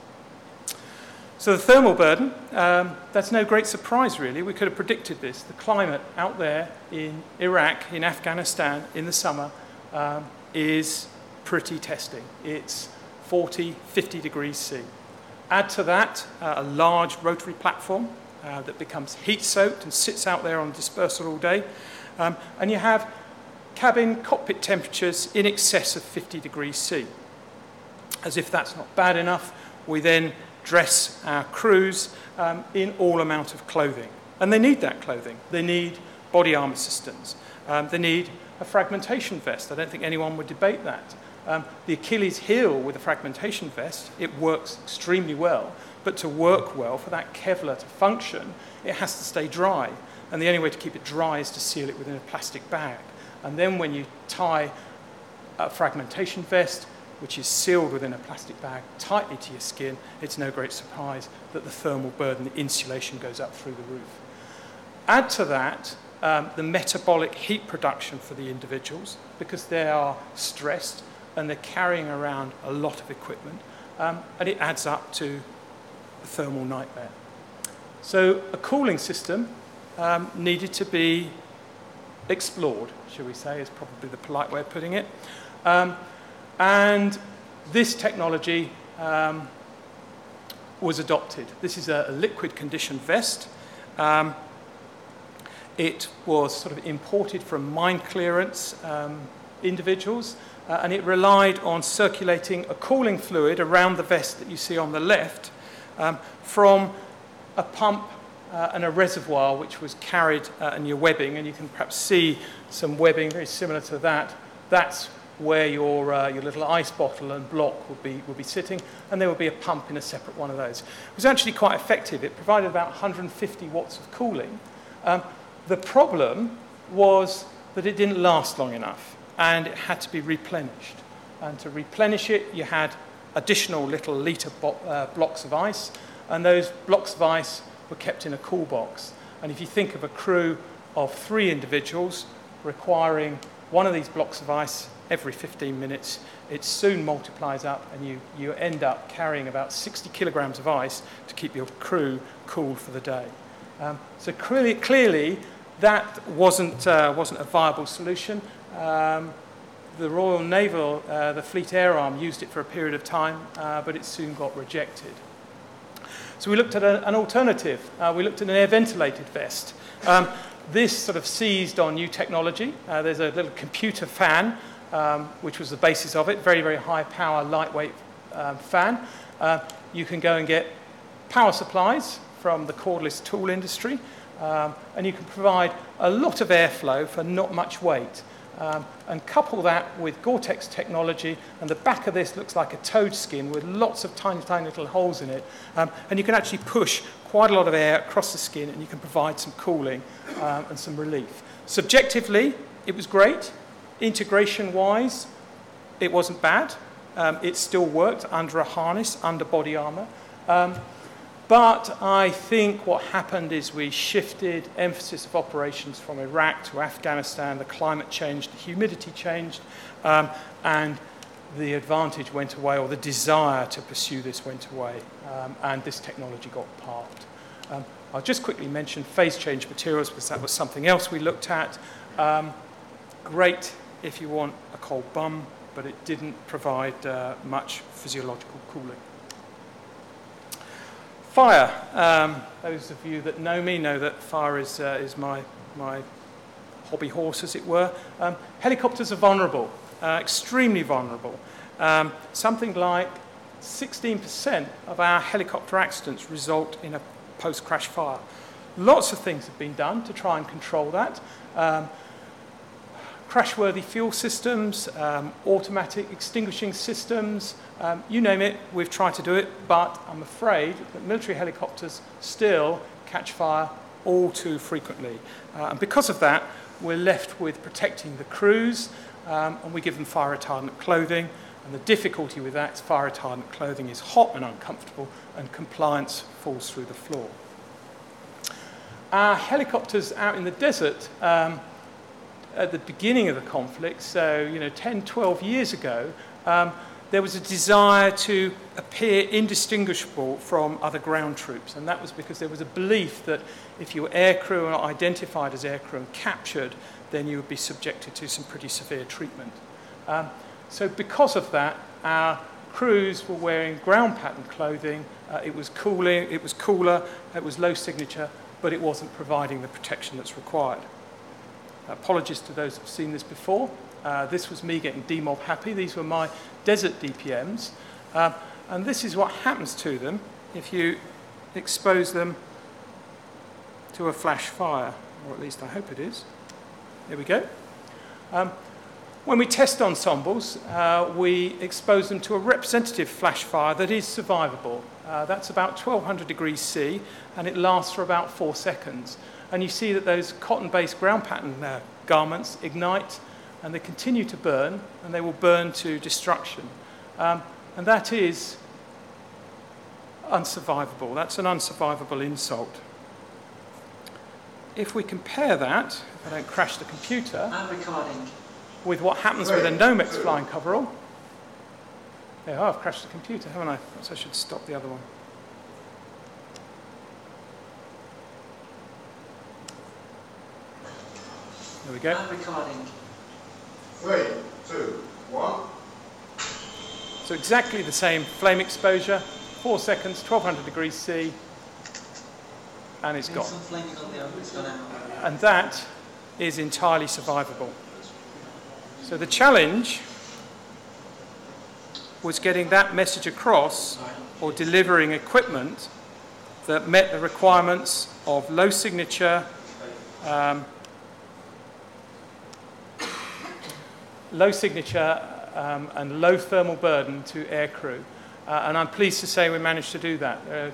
So, the thermal burden, um, that's no great surprise, really. We could have predicted this. The climate out there in Iraq, in Afghanistan, in the summer, um, is pretty testing. It's 40, 50 degrees C. Add to that uh, a large rotary platform uh, that becomes heat soaked and sits out there on dispersal all day. Um, and you have cabin cockpit temperatures in excess of 50 degrees C. As if that's not bad enough, we then dress our crews um, in all amount of clothing. And they need that clothing. They need body armor systems. Um, they need a fragmentation vest. I don't think anyone would debate that. Um, the Achilles heel with a fragmentation vest, it works extremely well. But to work well, for that Kevlar to function, it has to stay dry. And the only way to keep it dry is to seal it within a plastic bag. And then when you tie a fragmentation vest, which is sealed within a plastic bag tightly to your skin, it's no great surprise that the thermal burden, the insulation goes up through the roof. Add to that um, the metabolic heat production for the individuals because they are stressed and they're carrying around a lot of equipment, um, and it adds up to a thermal nightmare. So a cooling system um, needed to be explored, shall we say, is probably the polite way of putting it. Um, and this technology um, was adopted. This is a, a liquid conditioned vest. Um, it was sort of imported from mine clearance um, individuals, uh, and it relied on circulating a cooling fluid around the vest that you see on the left um, from a pump uh, and a reservoir which was carried uh, in your webbing, and you can perhaps see some webbing very similar to that. That's where your, uh, your little ice bottle and block would be, would be sitting, and there would be a pump in a separate one of those. It was actually quite effective. It provided about 150 watts of cooling. Um, the problem was that it didn't last long enough, and it had to be replenished. And to replenish it, you had additional little litre bo- uh, blocks of ice, and those blocks of ice were kept in a cool box. And if you think of a crew of three individuals requiring one of these blocks of ice every 15 minutes, it soon multiplies up and you, you end up carrying about 60 kilograms of ice to keep your crew cool for the day. Um, so clearly, clearly that wasn't, uh, wasn't a viable solution. Um, the Royal Naval, uh, the Fleet Air Arm, used it for a period of time, uh, but it soon got rejected. So we looked at a, an alternative. Uh, we looked at an air ventilated vest. Um, this sort of seized on new technology. Uh, there's a little computer fan um, which was the basis of it, very, very high power, lightweight um, fan. Uh, you can go and get power supplies from the cordless tool industry, um, and you can provide a lot of airflow for not much weight. Um, and couple that with Gore-Tex technology, and the back of this looks like a toad skin with lots of tiny, tiny little holes in it. Um, and you can actually push quite a lot of air across the skin, and you can provide some cooling um, and some relief. Subjectively, it was great. Integration wise, it wasn't bad. Um, it still worked under a harness, under body armor. But I think what happened is we shifted emphasis of operations from Iraq to Afghanistan. The climate changed, the humidity changed, um, and the advantage went away, or the desire to pursue this went away, um, and this technology got parked. Um, I'll just quickly mention phase change materials because that was something else we looked at. Um, great if you want a cold bum, but it didn't provide uh, much physiological cooling. Fire. Um, those of you that know me know that fire is, uh, is my, my hobby horse, as it were. Um, helicopters are vulnerable, uh, extremely vulnerable. Um, something like 16% of our helicopter accidents result in a post crash fire. Lots of things have been done to try and control that. Crashworthy fuel systems, um, automatic extinguishing systems, um, you name it, we've tried to do it, but I'm afraid that military helicopters still catch fire all too frequently. Uh, and because of that, we're left with protecting the crews, um, and we give them fire retardant clothing. And the difficulty with that is fire retardant clothing is hot and uncomfortable, and compliance falls through the floor. Our helicopters out in the desert um, at the beginning of the conflict, so you know, 10, 12 years ago, um, there was a desire to appear indistinguishable from other ground troops, and that was because there was a belief that if you were aircrew or identified as aircrew and captured, then you would be subjected to some pretty severe treatment. Um, so, because of that, our crews were wearing ground pattern clothing. Uh, it was cooling, it was cooler, it was low signature, but it wasn't providing the protection that's required. Apologies to those who've seen this before. Uh, this was me getting demob happy. These were my desert DPMs. Um, and this is what happens to them if you expose them to a flash fire, or at least I hope it is. There we go. Um, when we test ensembles, uh, we expose them to a representative flash fire that is survivable. Uh, that's about 1200 degrees C, and it lasts for about four seconds and you see that those cotton-based ground pattern uh, garments ignite and they continue to burn and they will burn to destruction. Um, and that is unsurvivable. That's an unsurvivable insult. If we compare that, if I don't crash the computer, with what happens with a Nomex flying coverall, there, oh, I've crashed the computer, haven't I? Perhaps I should stop the other one. There we go. I'm recording. Three, two, one. So exactly the same flame exposure, four seconds, 1200 degrees C, and it's There's gone. some flaming on there. It's gone out. And that is entirely survivable. So the challenge was getting that message across or delivering equipment that met the requirements of low signature, um, low signature um, and low thermal burden to aircrew. Uh, and I'm pleased to say we managed to do that. There are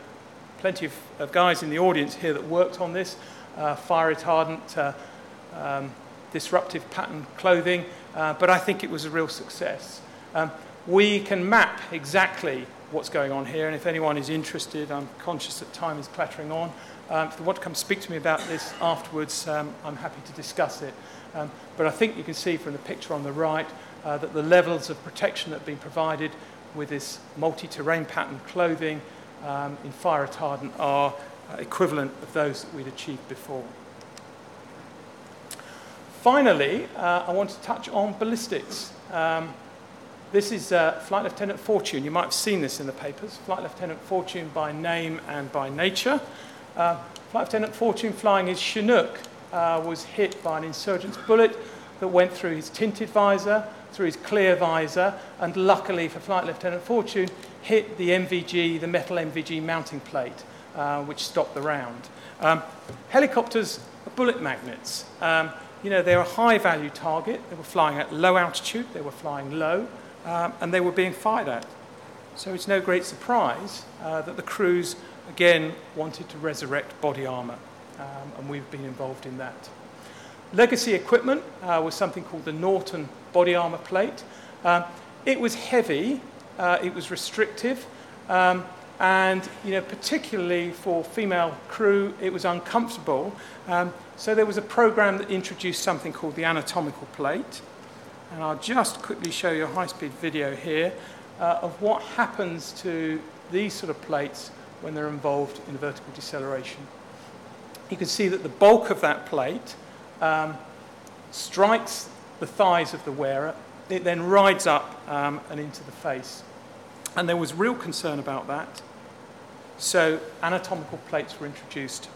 plenty of, of guys in the audience here that worked on this, uh, fire retardant, uh, um, disruptive pattern clothing, uh, but I think it was a real success. Um, we can map exactly what's going on here, and if anyone is interested, I'm conscious that time is clattering on. Um, if they want to come speak to me about this afterwards, um, I'm happy to discuss it. Um, but I think you can see from the picture on the right uh, that the levels of protection that have been provided with this multi-terrain pattern clothing um, in fire retardant are uh, equivalent of those that we'd achieved before. Finally, uh, I want to touch on ballistics. Um, this is uh, Flight Lieutenant Fortune. You might have seen this in the papers. Flight Lieutenant Fortune by name and by nature. Uh, Flight Lieutenant Fortune flying his Chinook uh, was hit by an insurgent's bullet that went through his tinted visor, through his clear visor, and luckily for Flight Lieutenant Fortune, hit the NVG, the metal NVG mounting plate, uh, which stopped the round. Um, helicopters are bullet magnets. Um, you know, they're a high value target. They were flying at low altitude, they were flying low, um, and they were being fired at. So it's no great surprise uh, that the crews, again, wanted to resurrect body armour, um, and we've been involved in that. Legacy equipment uh, was something called the Norton body armour plate. Um, it was heavy, uh, it was restrictive, um, and you know, particularly for female crew, it was uncomfortable. Um, so there was a program that introduced something called the anatomical plate. And I'll just quickly show you a high-speed video here uh, of what happens to these sort of plates when they're involved in vertical deceleration. You can see that the bulk of that plate um, strikes the thighs of the wearer. It then rides up um, and into the face. And there was real concern about that. So anatomical plates were introduced.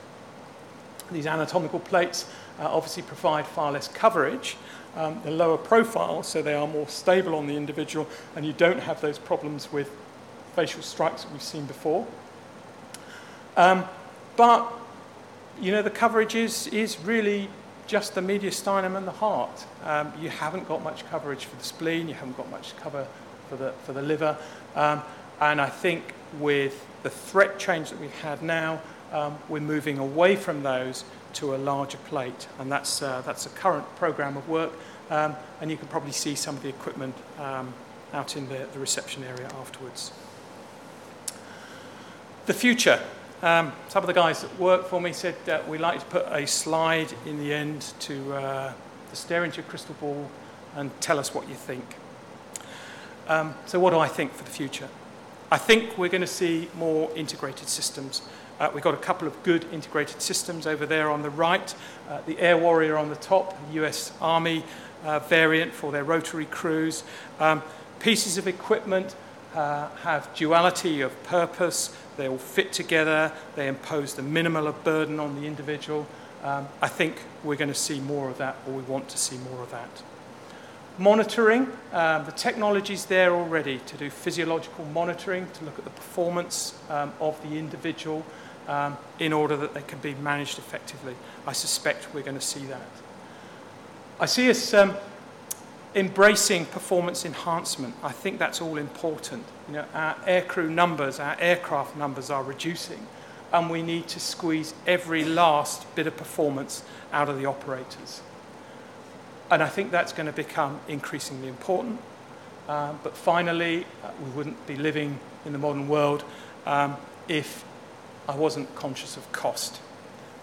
These anatomical plates uh, obviously provide far less coverage. Um, lower profile, so they are more stable on the individual, and you don't have those problems with facial strikes that we've seen before. Um, but, you know, the coverage is, is really just the mediastinum and the heart. Um, you haven't got much coverage for the spleen, you haven't got much cover for the, for the liver. Um, and I think with the threat change that we have had now, um, we're moving away from those to a larger plate. And that's, uh, that's a current program of work. Um, and you can probably see some of the equipment um, out in the, the reception area afterwards. The future. Um, some of the guys that work for me said that we like to put a slide in the end to, uh, to stare into your crystal ball and tell us what you think. Um, so what do I think for the future? I think we're going to see more integrated systems. Uh, we've got a couple of good integrated systems over there on the right. Uh, the Air Warrior on the top, US Army uh, variant for their rotary crews. Um, pieces of equipment uh, have duality of purpose. They all fit together. They impose the minimal of burden on the individual. Um, I think we're going to see more of that, or we want to see more of that. Monitoring, um, the technology's there already to do physiological monitoring, to look at the performance um, of the individual um, in order that they can be managed effectively. I suspect we're going to see that. I see us um, embracing performance enhancement. I think that's all important. You know, our aircrew numbers, our aircraft numbers are reducing, and we need to squeeze every last bit of performance out of the operators. And I think that's going to become increasingly important. Um, but finally, uh, we wouldn't be living in the modern world um, if I wasn't conscious of cost.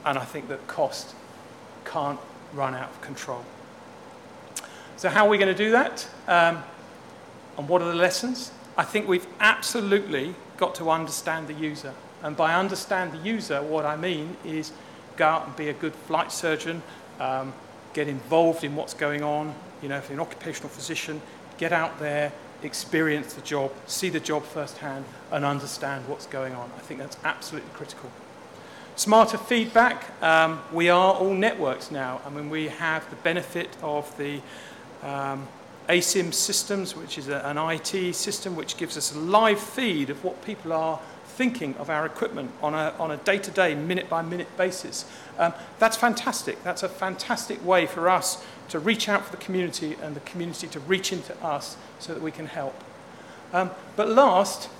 And I think that cost can't run out of control. So, how are we going to do that? Um, and what are the lessons? I think we've absolutely got to understand the user. And by understand the user, what I mean is go out and be a good flight surgeon, um, get involved in what's going on. You know, if you're an occupational physician, get out there, experience the job, see the job firsthand, and understand what's going on. I think that's absolutely critical. Smarter feedback. Um, we are all networks now. I mean, we have the benefit of the um, ASIM systems, which is a, an IT system which gives us a live feed of what people are thinking of our equipment on a, day-to-day, minute-by-minute basis. Um, that's fantastic. That's a fantastic way for us to reach out for the community and the community to reach into us so that we can help. Um, but last,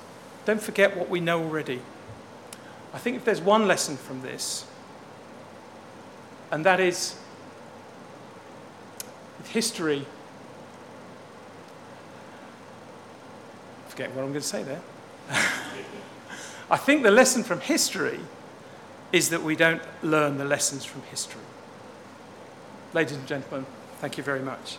don't forget what we know already. I think if there's one lesson from this, and that is history, forget what I'm going to say there. I think the lesson from history is that we don't learn the lessons from history. Ladies and gentlemen, thank you very much.